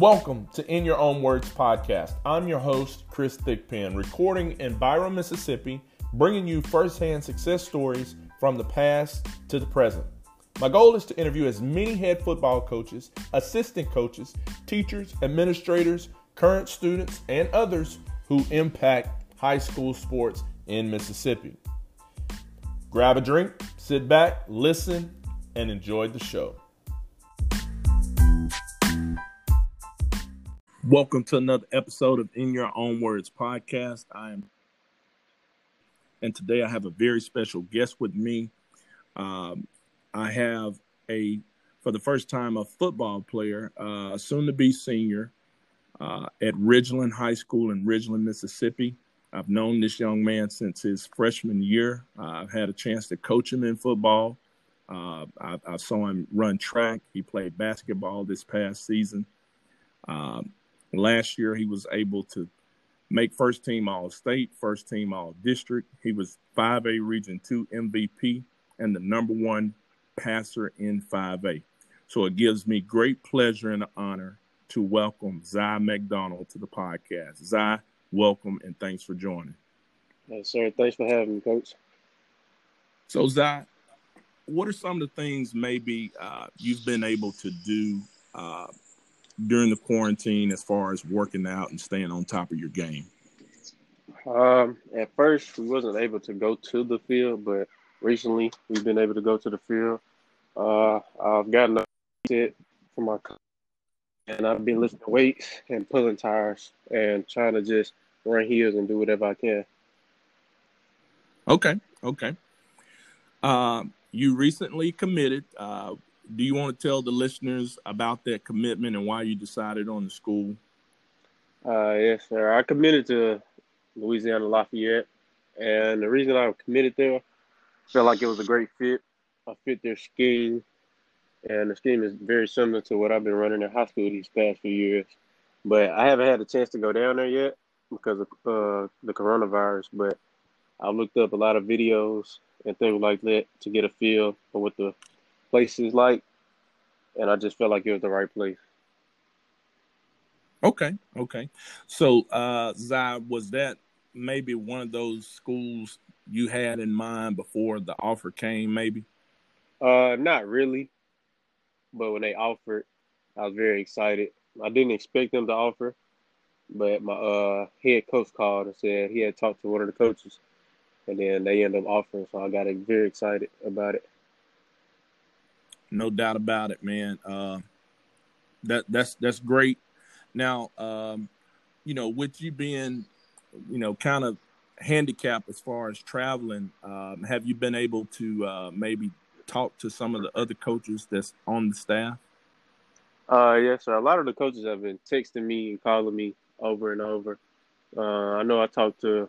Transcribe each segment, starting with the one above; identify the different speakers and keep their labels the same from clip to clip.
Speaker 1: Welcome to In Your Own Words podcast. I'm your host, Chris Thigpen, recording in Byram, Mississippi, bringing you firsthand success stories from the past to the present. My goal is to interview as many head football coaches, assistant coaches, teachers, administrators, current students, and others who impact high school sports in Mississippi. Grab a drink, sit back, listen, and enjoy the show. Welcome to another episode of In Your Own Words podcast. I am, and today I have a very special guest with me. Um, I have a, for the first time, a football player, uh, soon to be senior uh, at Ridgeland High School in Ridgeland, Mississippi. I've known this young man since his freshman year. Uh, I've had a chance to coach him in football. Uh, I, I, saw him run track. He played basketball this past season. Um, last year, he was able to make first team All State, first team All District. He was 5A Region 2 MVP and the number one passer in 5A. So it gives me great pleasure and honor to welcome Zy McDonald to the podcast. Zy, welcome and thanks for joining.
Speaker 2: Yes, sir. Thanks for having me, Coach.
Speaker 1: So, Zy, what are some of the things maybe uh, you've been able to do uh, during the quarantine as far as working out and staying on top of your game?
Speaker 2: Um, at first, we wasn't able to go to the field, but recently we've been able to go to the field. Uh, I've gotten a set for my and I've been lifting weights and pulling tires and trying to just run hills and do whatever I can.
Speaker 1: Okay, okay. Uh, you recently committed. Uh, do you want to tell the listeners about that commitment and why you decided on the school?
Speaker 2: Uh, yes, sir. I committed to Louisiana Lafayette, and the reason I committed there, felt like it was a great fit. I fit their scheme, and the scheme is very similar to what I've been running in high school these past few years. But I haven't had a chance to go down there yet because of uh, the coronavirus. But I looked up a lot of videos and things like that to get a feel for what the place is like, and I just felt like it was the right place.
Speaker 1: Okay, okay. So, uh, Zy, was that maybe one of those schools you had in mind before the offer came? Maybe.
Speaker 2: Uh, not really. But when they offered, I was very excited. I didn't expect them to offer, but my uh, head coach called and said he had talked to one of the coaches, and then they ended up offering. So I got very excited about it.
Speaker 1: No doubt about it, man. Uh, that that's that's great. Now, um, you know, with you being, you know, kind of handicapped as far as traveling, um, have you been able to uh, maybe talk to some of the other coaches that's on the staff?
Speaker 2: Uh, yes, sir. A lot of the coaches have been texting me and calling me over and over. Uh, I know I talked to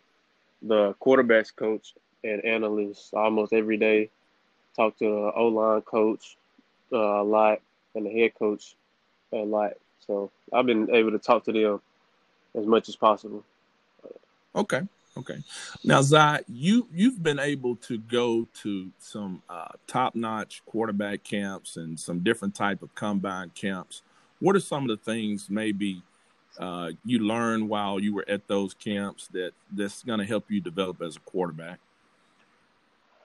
Speaker 2: the quarterbacks coach and analysts almost every day. Talk to the O line coach uh, a lot and the head coach a lot. So I've been able to talk to them as much as possible.
Speaker 1: Okay. Okay. Now, Zy, you you've been able to go to some uh, top-notch quarterback camps and some different type of combine camps. What are some of the things maybe uh, you learned while you were at those camps that that's going to help you develop as a quarterback?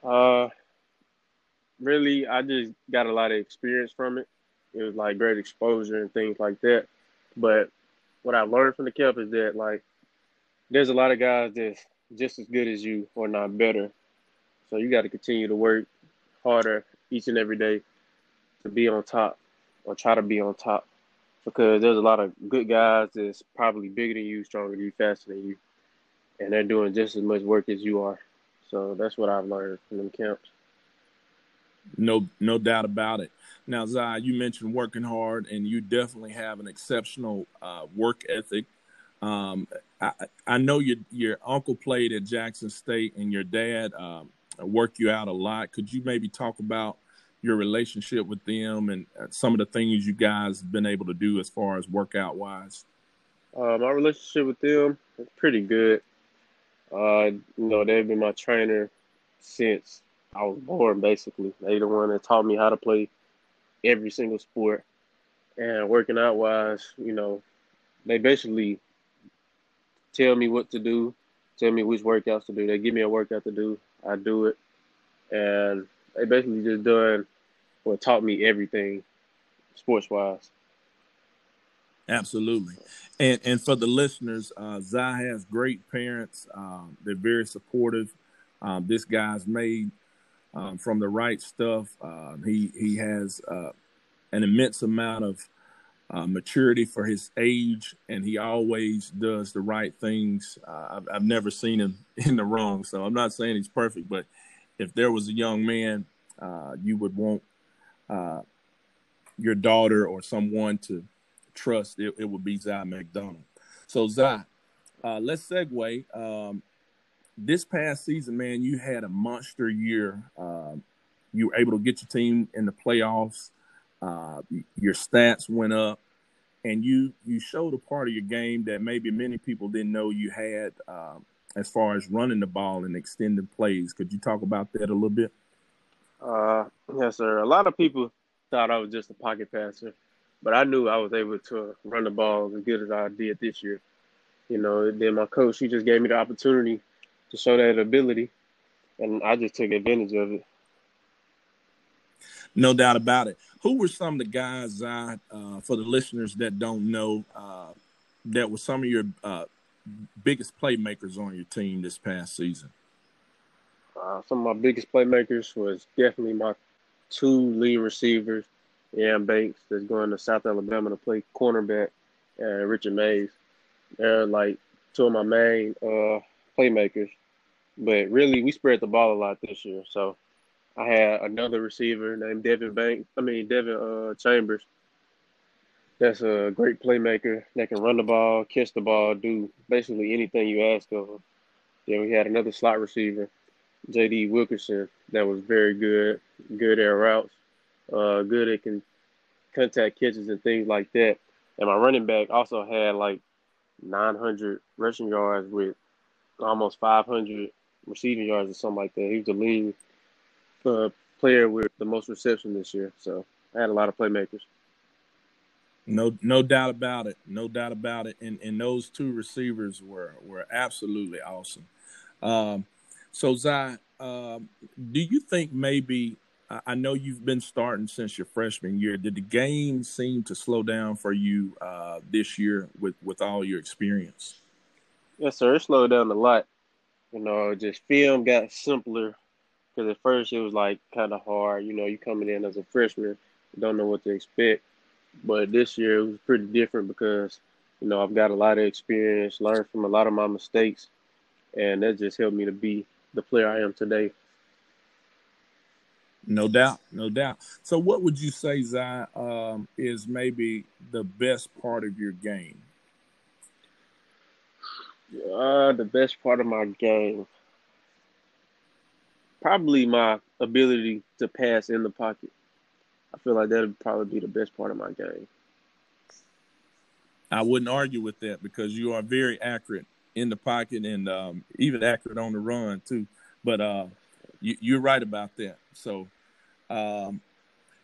Speaker 2: Uh, really, I just got a lot of experience from it. It was like great exposure and things like that. But what I learned from the camp is that like there's a lot of guys that's just as good as you or not better. So you got to continue to work harder each and every day to be on top or try to be on top because there's a lot of good guys that's probably bigger than you, stronger than you, faster than you, and they're doing just as much work as you are. So that's what I've learned from them camps.
Speaker 1: No, no doubt about it. Now, Zy, you mentioned working hard, and you definitely have an exceptional uh, work ethic. Um, I, I know your your uncle played at Jackson State, and your dad um, worked you out a lot. Could you maybe talk about your relationship with them and uh, some of the things you guys have been able to do as far as workout wise?
Speaker 2: Uh, my relationship with them is pretty good. Uh, you know, they've been my trainer since I was born. Basically, they the one that taught me how to play every single sport. And working out wise, you know, they basically tell me what to do, tell me which workouts to do. They give me a workout to do, I do it, and they basically just done what taught me everything sports wise.
Speaker 1: Absolutely, and and for the listeners, uh, Zai has great parents. Um, they're very supportive. Um, this guy's made um, from the right stuff. Uh, he he has uh, an immense amount of uh, maturity for his age, and he always does the right things. Uh, I've, I've, never seen him in the wrong, so I'm not saying he's perfect, but if there was a young man uh, you would want uh, your daughter or someone to trust, it, it would be Zai McDonald. So Zai, uh, let's segue. Um, this past season, man, you had a monster year. Um, you were able to get your team in the playoffs. Uh, your stats went up, and you you showed a part of your game that maybe many people didn't know you had, uh, as far as running the ball and extending plays. Could you talk about that a little bit?
Speaker 2: Uh, yes, sir. A lot of people thought I was just a pocket passer, but I knew I was able to run the ball as good as I did this year. You know, then my coach he just gave me the opportunity to show that ability, and I just took advantage of it.
Speaker 1: No doubt about it. Who were some of the guys, uh, uh, for the listeners that don't know, uh, that were some of your uh, biggest playmakers on your team this past season?
Speaker 2: Uh, some of my biggest playmakers was definitely my two lead receivers, Ian Banks, that's going to South Alabama to play cornerback, and Richard Mays. They're like two of my main uh, playmakers. But really, we spread the ball a lot this year. So I had another receiver named Devin Bank. I mean Devin uh, Chambers. That's a great playmaker that can run the ball, catch the ball, do basically anything you ask of him. Then we had another slot receiver, J.D. Wilkerson, that was very good, good at routes, uh, good at con- contact catches and things like that. And my running back also had like 900 rushing yards with almost 500 receiving yards or something like that. He was the lead uh, player with the most reception this year. So I had a lot of playmakers.
Speaker 1: No, no doubt about it. No doubt about it. And and those two receivers were were absolutely awesome. Um, so Zai, um, do you think maybe I know you've been starting since your freshman year. Did the game seem to slow down for you uh, this year with with all your experience?
Speaker 2: Yes, sir. It slowed down a lot. You know, just film got simpler because at first it was like kind of hard. You know, you coming in as a freshman, don't know what to expect. But this year it was pretty different because you know I've got a lot of experience, learned from a lot of my mistakes, and that just helped me to be the player I am today.
Speaker 1: No doubt, no doubt. So, what would you say, Zai, um, is maybe the best part of your game?
Speaker 2: Uh, the best part of my game, probably my ability to pass in the pocket. I feel like that would probably be the best part of my game.
Speaker 1: I wouldn't argue with that because you are very accurate in the pocket and um, even accurate on the run too. But uh, you, are right about that. So um,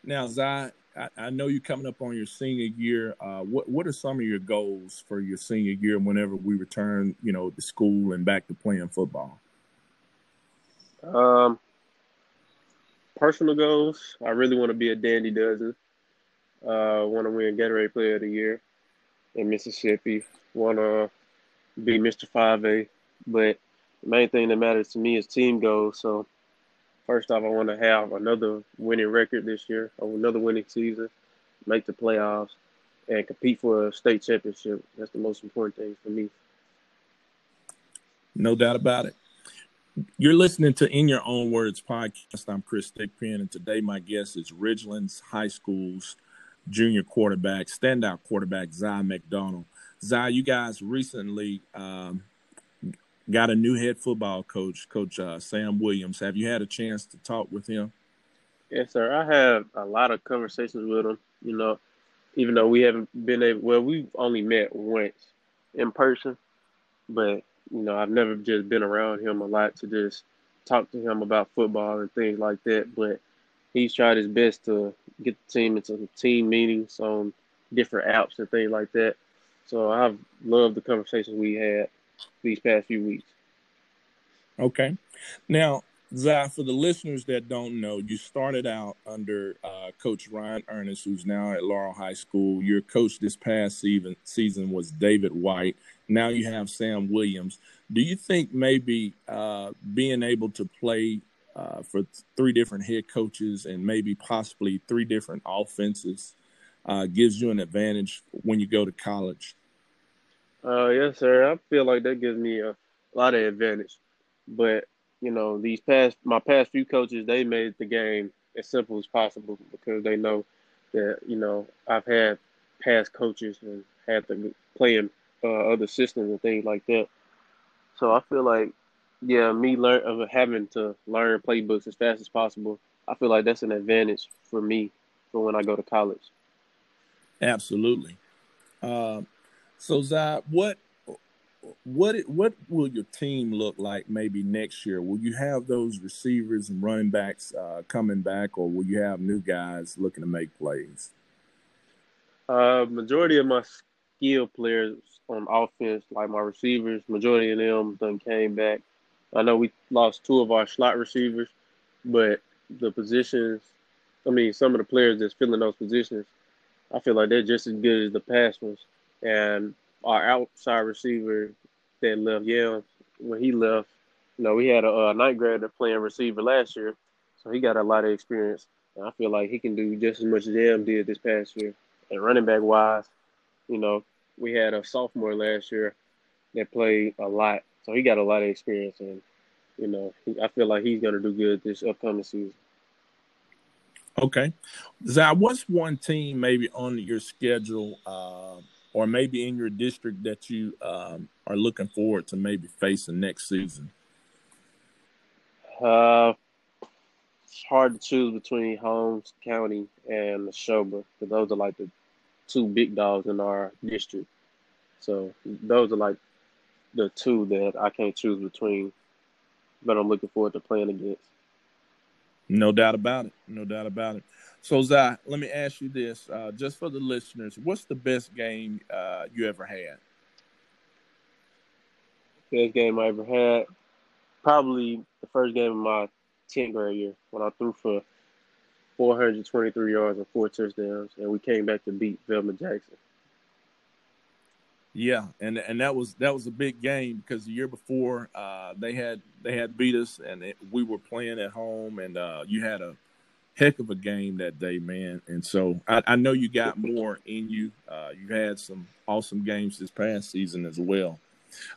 Speaker 1: now, Zai, I, I, know you're coming up on your senior year. Uh, what what are some of your goals for your senior year whenever we return, you know, to school and back to playing football?
Speaker 2: Um, personal goals. I really want to be a Dandy Dozen. Uh, want to win Gatorade Player of the Year in Mississippi. Want to be Mr. 5A. But the main thing that matters to me is team goals. So First off, I want to have another winning record this year, or another winning season, make the playoffs, and compete for a state championship. That's the most important thing for me.
Speaker 1: No doubt about it. You're listening to In Your Own Words podcast. I'm Chris Thigpen, and today my guest is Ridgelands High School's junior quarterback, standout quarterback, Zai McDonald. Zai, you guys recently um, got a new head football coach, Coach uh, Sam Williams. Have you had a chance to talk with him?
Speaker 2: Yes, sir. I have a lot of conversations with him. You know, even though we haven't been able, well, we've only met once in person, but you know, I've never just been around him a lot to just talk to him about football and things like that. But he's tried his best to get the team into team meetings on different apps and things like that. So I've loved the conversations we had these past few weeks.
Speaker 1: Okay. Now, Zai, for the listeners that don't know, you started out under uh, Coach Ryan Ernest, who's now at Laurel High School. Your coach this past season, season was David White. Now you have Sam Williams. Do you think maybe uh, being able to play uh, for three different head coaches and maybe possibly three different offenses uh, gives you an advantage when you go to college?
Speaker 2: Uh, yes, sir. I feel like that gives me a lot of advantage. But you know, these past my past few coaches, they made the game as simple as possible because they know that you know I've had past coaches and had to play in uh, other systems and things like that. So I feel like, yeah, me learn of having to learn playbooks as fast as possible. I feel like that's an advantage for me for when I go to college.
Speaker 1: Absolutely. Uh, so Zai, what what what will your team look like maybe next year? Will you have those receivers and running backs uh, coming back, or will you have new guys looking to make plays?
Speaker 2: Uh, majority of my skill players on offense, like my receivers, majority of them done came back. I know we lost two of our slot receivers, but the positions, I mean, some of the players that's filling those positions, I feel like they're just as good as the past ones. And our outside receiver that left Yale, when he left, you know, we had a, a ninth grader playing receiver last year, so he got a lot of experience. And I feel like he can do just as much as Yale did this past year. And running back wise, you know, we had a sophomore last year that played a lot, so he got a lot of experience, and you know, he, I feel like he's going to do good this upcoming season.
Speaker 1: Okay, Zai, what's one team maybe on your schedule uh, or maybe in your district that you um, are looking forward to maybe facing next season?
Speaker 2: Uh, it's hard to choose between Holmes County and Neshoba because those are like the two big dogs in our district. So those are like the two that I can't choose between, but I'm looking forward to playing against.
Speaker 1: No doubt about it. No doubt about it. So, Zai, let me ask you this, uh, just for the listeners: What's the best game uh, you ever had?
Speaker 2: Best game I ever had, probably the first game of my tenth grade year when I threw for 423 yards and four touchdowns, and we came back to beat Velma Jackson.
Speaker 1: Yeah, and and that was that was a big game because the year before uh, they had they had beat us, and it, we were playing at home, and uh, you had a heck of a game that day, man. And so I, I know you got more in you. Uh, you had some awesome games this past season as well.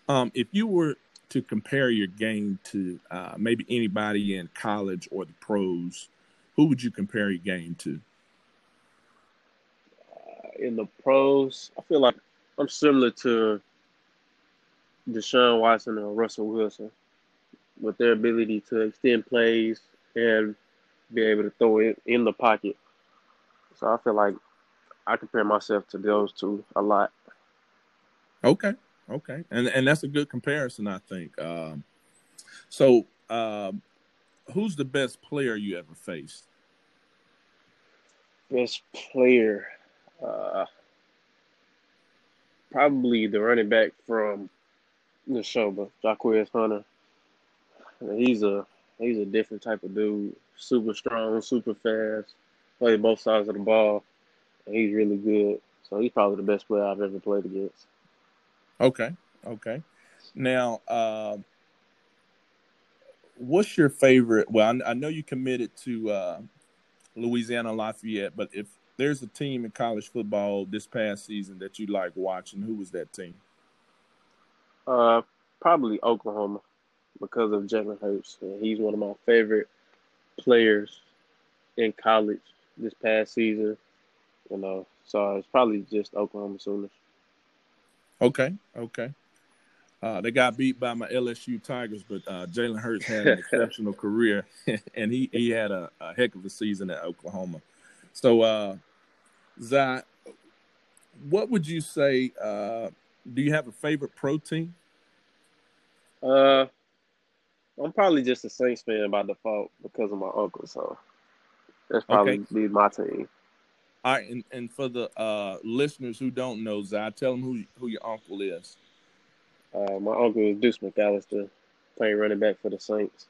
Speaker 1: Um, if you were to compare your game to uh, maybe anybody in college or the pros, who would you compare your game to?
Speaker 2: Uh, in the pros, I feel like I'm similar to Deshaun Watson or Russell Wilson with their ability to extend plays and be able to throw it in the pocket. So I feel like I compare myself to those two a lot.
Speaker 1: Okay, okay, and and that's a good comparison, I think. Um, so, um, who's the best player you ever faced?
Speaker 2: Best player, uh, probably the running back from Neshoba, Jaquez Hunter. He's a he's a different type of dude super strong, super fast, play both sides of the ball, and he's really good. So he's probably the best player I've ever played against.
Speaker 1: Okay, okay. Now, uh, what's your favorite? Well, I, I know you committed to uh, Louisiana Lafayette, but if there's a team in college football this past season that you like watching, who was that team?
Speaker 2: Uh, probably Oklahoma because of Jalen Hurts. He's one of my favorite players in college this past season. You know, so it's probably just Oklahoma Sooners.
Speaker 1: Okay, okay. Uh, they got beat by my LSU Tigers, but uh, Jalen Hurts had an exceptional career, and he, he had a, a, heck of a season at Oklahoma. So, uh, Zai, what would you say? Uh, do you have a favorite protein?
Speaker 2: Uh, I'm probably just a Saints fan by default because of my uncle. So that's probably okay. be my team.
Speaker 1: All right, and, and for the uh, listeners who don't know, Zai, tell them who who your uncle is.
Speaker 2: Uh, my uncle is Deuce McAllister, playing running back for the Saints.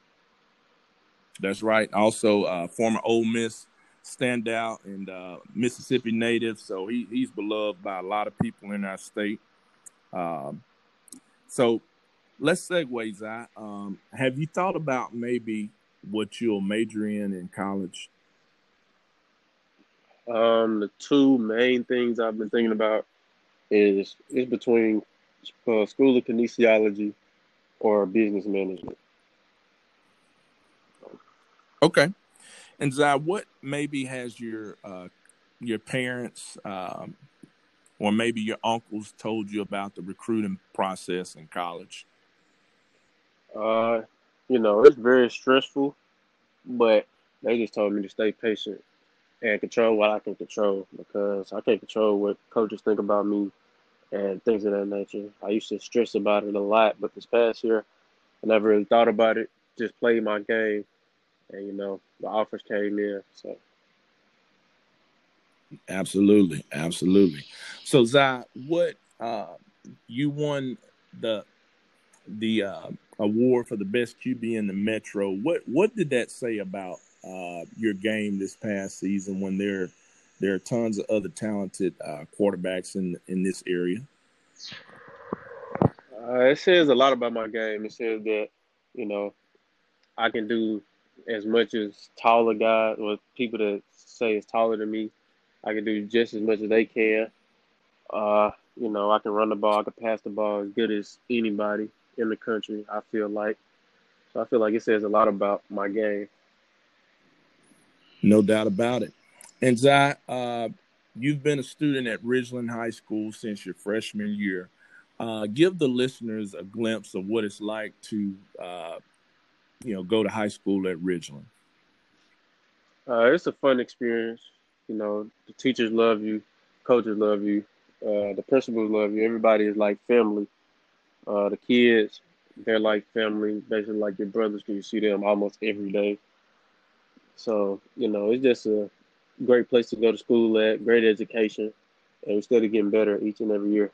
Speaker 1: That's right. Also, uh, former Ole Miss standout and uh, Mississippi native, so he, he's beloved by a lot of people in our state. Um, so let's segue, Zai. Um, have you thought about maybe what you'll major in in college?
Speaker 2: Um, the two main things I've been thinking about is is between uh, School of Kinesiology or Business Management.
Speaker 1: Okay. And Zai, what maybe has your uh, your parents um, or maybe your uncles told you about the recruiting process in college?
Speaker 2: Uh, you know, it's very stressful, but they just told me to stay patient and control what I can control because I can't control what coaches think about me and things of that nature. I used to stress about it a lot, but this past year, I never really thought about it. Just played my game, and you know, the offers came in. So,
Speaker 1: absolutely, absolutely. So, Zai, what uh, you won the the uh, award for the best QB in the Metro. What what did that say about uh, your game this past season when there there are tons of other talented uh, quarterbacks in in this area?
Speaker 2: Uh, it says a lot about my game. It says that you know I can do as much as taller guys or people that say is taller than me. I can do just as much as they can. Uh, you know, I can run the ball, I can pass the ball as good as anybody in the country. I feel like, so I feel like it says a lot about my game.
Speaker 1: No doubt about it. And Zai, uh, you've been a student at Ridgeland High School since your freshman year. Uh, give the listeners a glimpse of what it's like to, uh, you know, go to high school at Ridgeland.
Speaker 2: Uh, it's a fun experience. You know, the teachers love you, coaches love you, uh, the principals love you. Everybody is like family. Uh, the kids, they're like family, basically like your brothers, because you see them almost every day. So, you know, it's just a great place to go to school at, great education, and we're still getting better each and every year.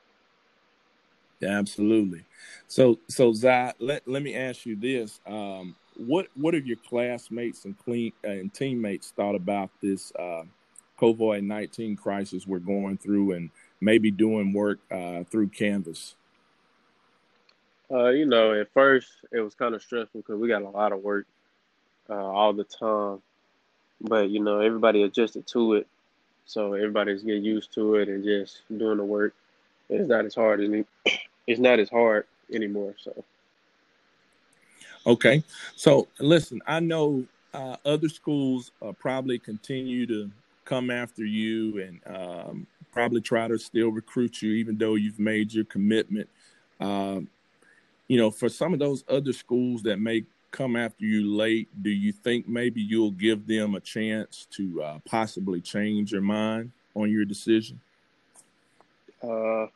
Speaker 1: Yeah, absolutely. So, so Zai, let, let me ask you this: um, what what have your classmates and clean uh, and teammates thought about this uh, COVID nineteen crisis we're going through, and maybe doing work uh, through Canvas?
Speaker 2: Uh, you know, at first it was kind of stressful because we got a lot of work uh, all the time, but you know, everybody adjusted to it, so everybody's getting used to it and just doing the work. It's not as hard as it's not as hard anymore. So,
Speaker 1: okay, so listen, I know uh, other schools uh, probably continue to come after you and um, probably try to still recruit you, even though you've made your commitment. Um, you know, for some of those other schools that may come after you late, do you think maybe you'll give them a chance to uh, possibly change your mind on your decision?
Speaker 2: Uh,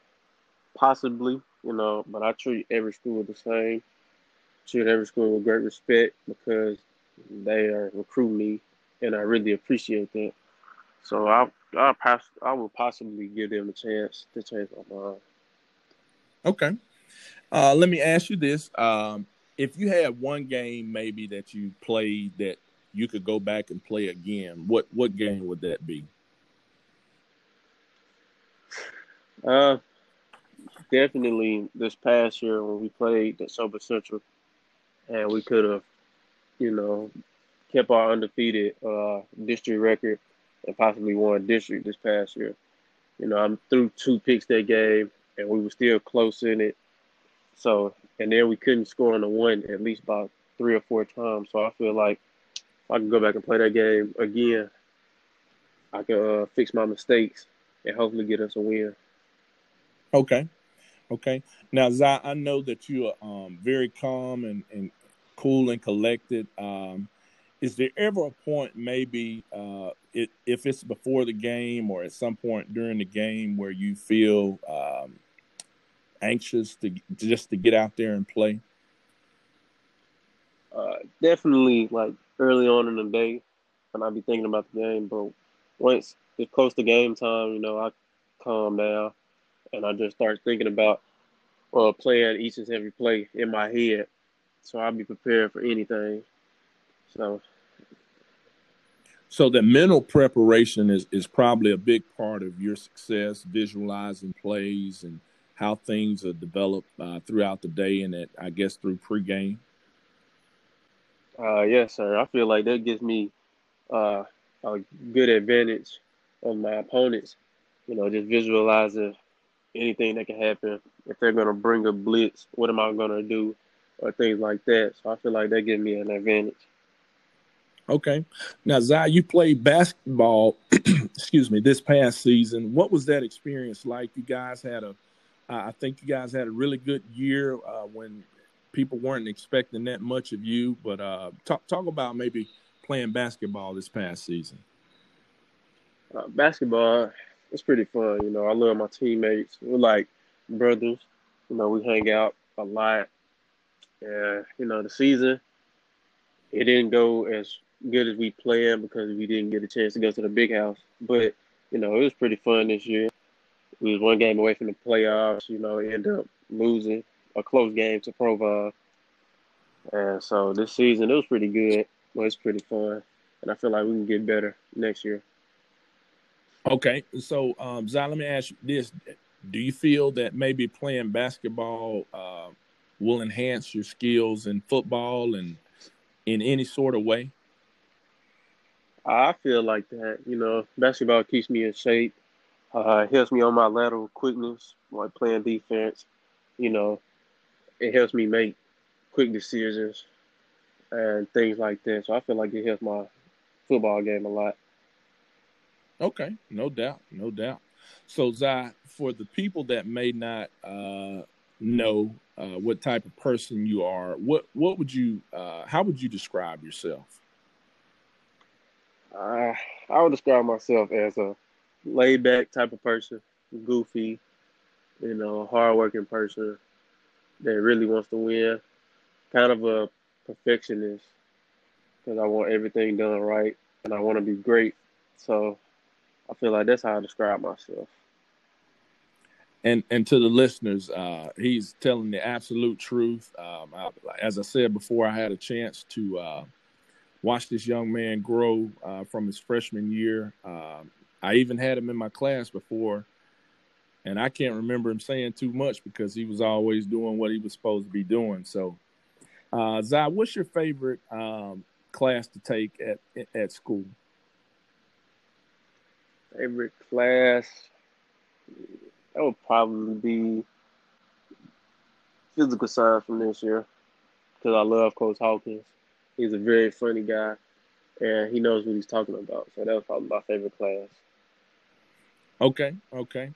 Speaker 2: possibly, you know, but I treat every school the same. Treat every school with great respect because they are recruiting me, and I really appreciate that. So I, I pass, I will possibly give them a chance to change my mind.
Speaker 1: Okay. Uh, let me ask you this: um, If you had one game maybe that you played that you could go back and play again, what what game would that be?
Speaker 2: Uh, definitely this past year when we played Neshoba Central, and we could have, you know, kept our undefeated uh, district record and possibly won district this past year. You know, I'm through two picks that game, and we were still close in it. So, and then we couldn't score on the one at least about three or four times. So I feel like if I can go back and play that game again, I can uh, fix my mistakes and hopefully get us a win.
Speaker 1: Okay. Okay. Now, Zai, I know that you are um, very calm and, and cool and collected. Um, is there ever a point, maybe, uh, it, if it's before the game or at some point during the game, where you feel um, anxious to just to get out there and play?
Speaker 2: Uh, definitely, like early on in the day, when I be thinking about the game. But once it's close to game time, you know, I calm down and I just start thinking about uh, playing each and every play in my head, so I'll be prepared for anything. So,
Speaker 1: so the mental preparation is is probably a big part of your success, visualizing plays and how things are developed uh, throughout the day, and that I guess through pregame.
Speaker 2: Uh, yes, sir. I feel like that gives me uh, a good advantage of my opponents. You know, just visualizing anything that can happen. If they're going to bring a blitz, what am I going to do? Or things like that. So I feel like that gives me an advantage.
Speaker 1: Okay. Now, Zai, you played basketball, excuse me, this past season. What was that experience like? You guys had a, I think you guys had a really good year uh, when people weren't expecting that much of you. But uh, talk talk about maybe playing basketball this past season.
Speaker 2: Uh, basketball, it's pretty fun. You know, I love my teammates. We're like brothers. You know, we hang out a lot. And, you know, the season, it didn't go as good as we planned because we didn't get a chance to go to the big house. But, you know, it was pretty fun this year. We was one game away from the playoffs, you know, end up losing a close game to Provine. And so this season, it was pretty good. Well, it's pretty fun. And I feel like we can get better next year.
Speaker 1: Okay, so um, Zai, let me ask you this: Do you feel that maybe playing basketball uh, will enhance your skills in football and in any sort of way?
Speaker 2: I feel like that. You know, basketball keeps me in shape. Uh, it helps me on my lateral quickness, like playing defense. You know, it helps me make quick decisions and things like that. So I feel like it helps my football game a lot.
Speaker 1: Okay, no doubt, no doubt. So, Zai, for the people that may not uh, know uh, what type of person you are, what what would you, uh, how would you describe yourself?
Speaker 2: Uh, I would describe myself as a laid back type of person, goofy, you know, hardworking person that really wants to win, kind of a perfectionist because I want everything done right and I want to be great. So I feel like that's how I describe myself.
Speaker 1: And and to the listeners, uh, he's telling the absolute truth. Um, I, as I said before, I had a chance to uh, watch this young man grow uh, from his freshman year. I even had him in my class before, and I can't remember him saying too much because he was always doing what he was supposed to be doing. So, uh, Zai, what's your favorite um, class to take at at school?
Speaker 2: Favorite class, that would probably be physical science from this year because I love Coach Hawkins. He's a very funny guy and he knows what he's talking about. So that was probably my favorite class.
Speaker 1: Okay, okay.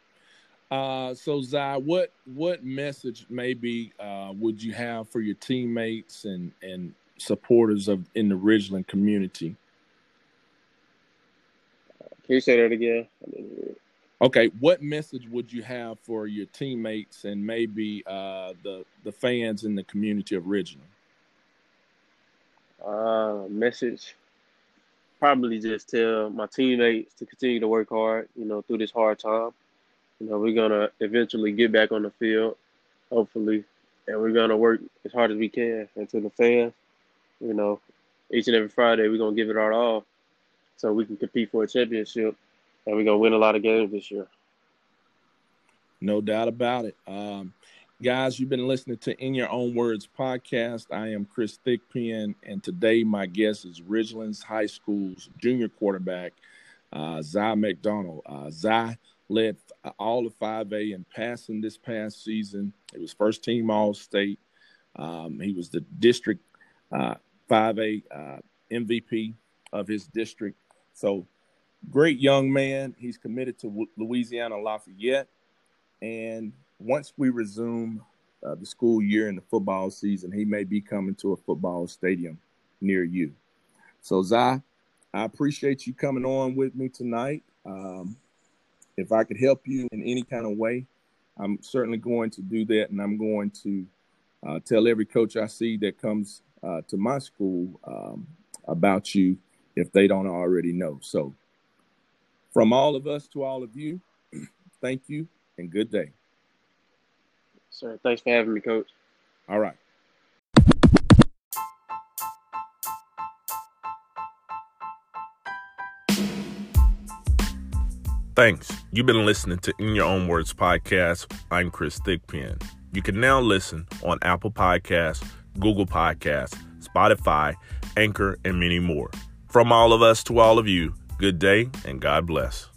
Speaker 1: Uh, so Zai, what what message maybe uh, would you have for your teammates and and supporters of in the Ridgeland community
Speaker 2: can you say that again?
Speaker 1: Okay, what message would you have for your teammates and maybe uh, the the fans in the community of Ridgeland?
Speaker 2: Uh, message probably just tell my teammates to continue to work hard. You know, through this hard time. You know, we're gonna eventually get back on the field, hopefully, and we're gonna work as hard as we can. And to the fans, you know, each and every Friday we're gonna give it our all so we can compete for a championship, and we're gonna win a lot of games this year.
Speaker 1: No doubt about it. Um, guys, you've been listening to In Your Own Words podcast. I am Chris Thigpen, and today my guest is Ridgelands High School's junior quarterback, uh, Zai McDonald. Uh, Zai led all of 5A in passing this past season. It was first team All State. Um, he was the district uh, 5A uh, MVP of his district. So, great young man. He's committed to Louisiana Lafayette. And once we resume uh, the school year and the football season, he may be coming to a football stadium near you. So, Zai, I appreciate you coming on with me tonight. Um, if I could help you in any kind of way, I'm certainly going to do that. And I'm going to uh, tell every coach I see that comes uh, to my school um, about you if they don't already know. So From all of us to all of you, thank you and good day.
Speaker 2: Sir, thanks for having me, Coach.
Speaker 1: All right. Thanks. You've been listening to In Your Own Words podcast. I'm Chris Thigpen. You can now listen on Apple Podcasts, Google Podcasts, Spotify, Anchor, and many more. From all of us to all of you, good day and God bless.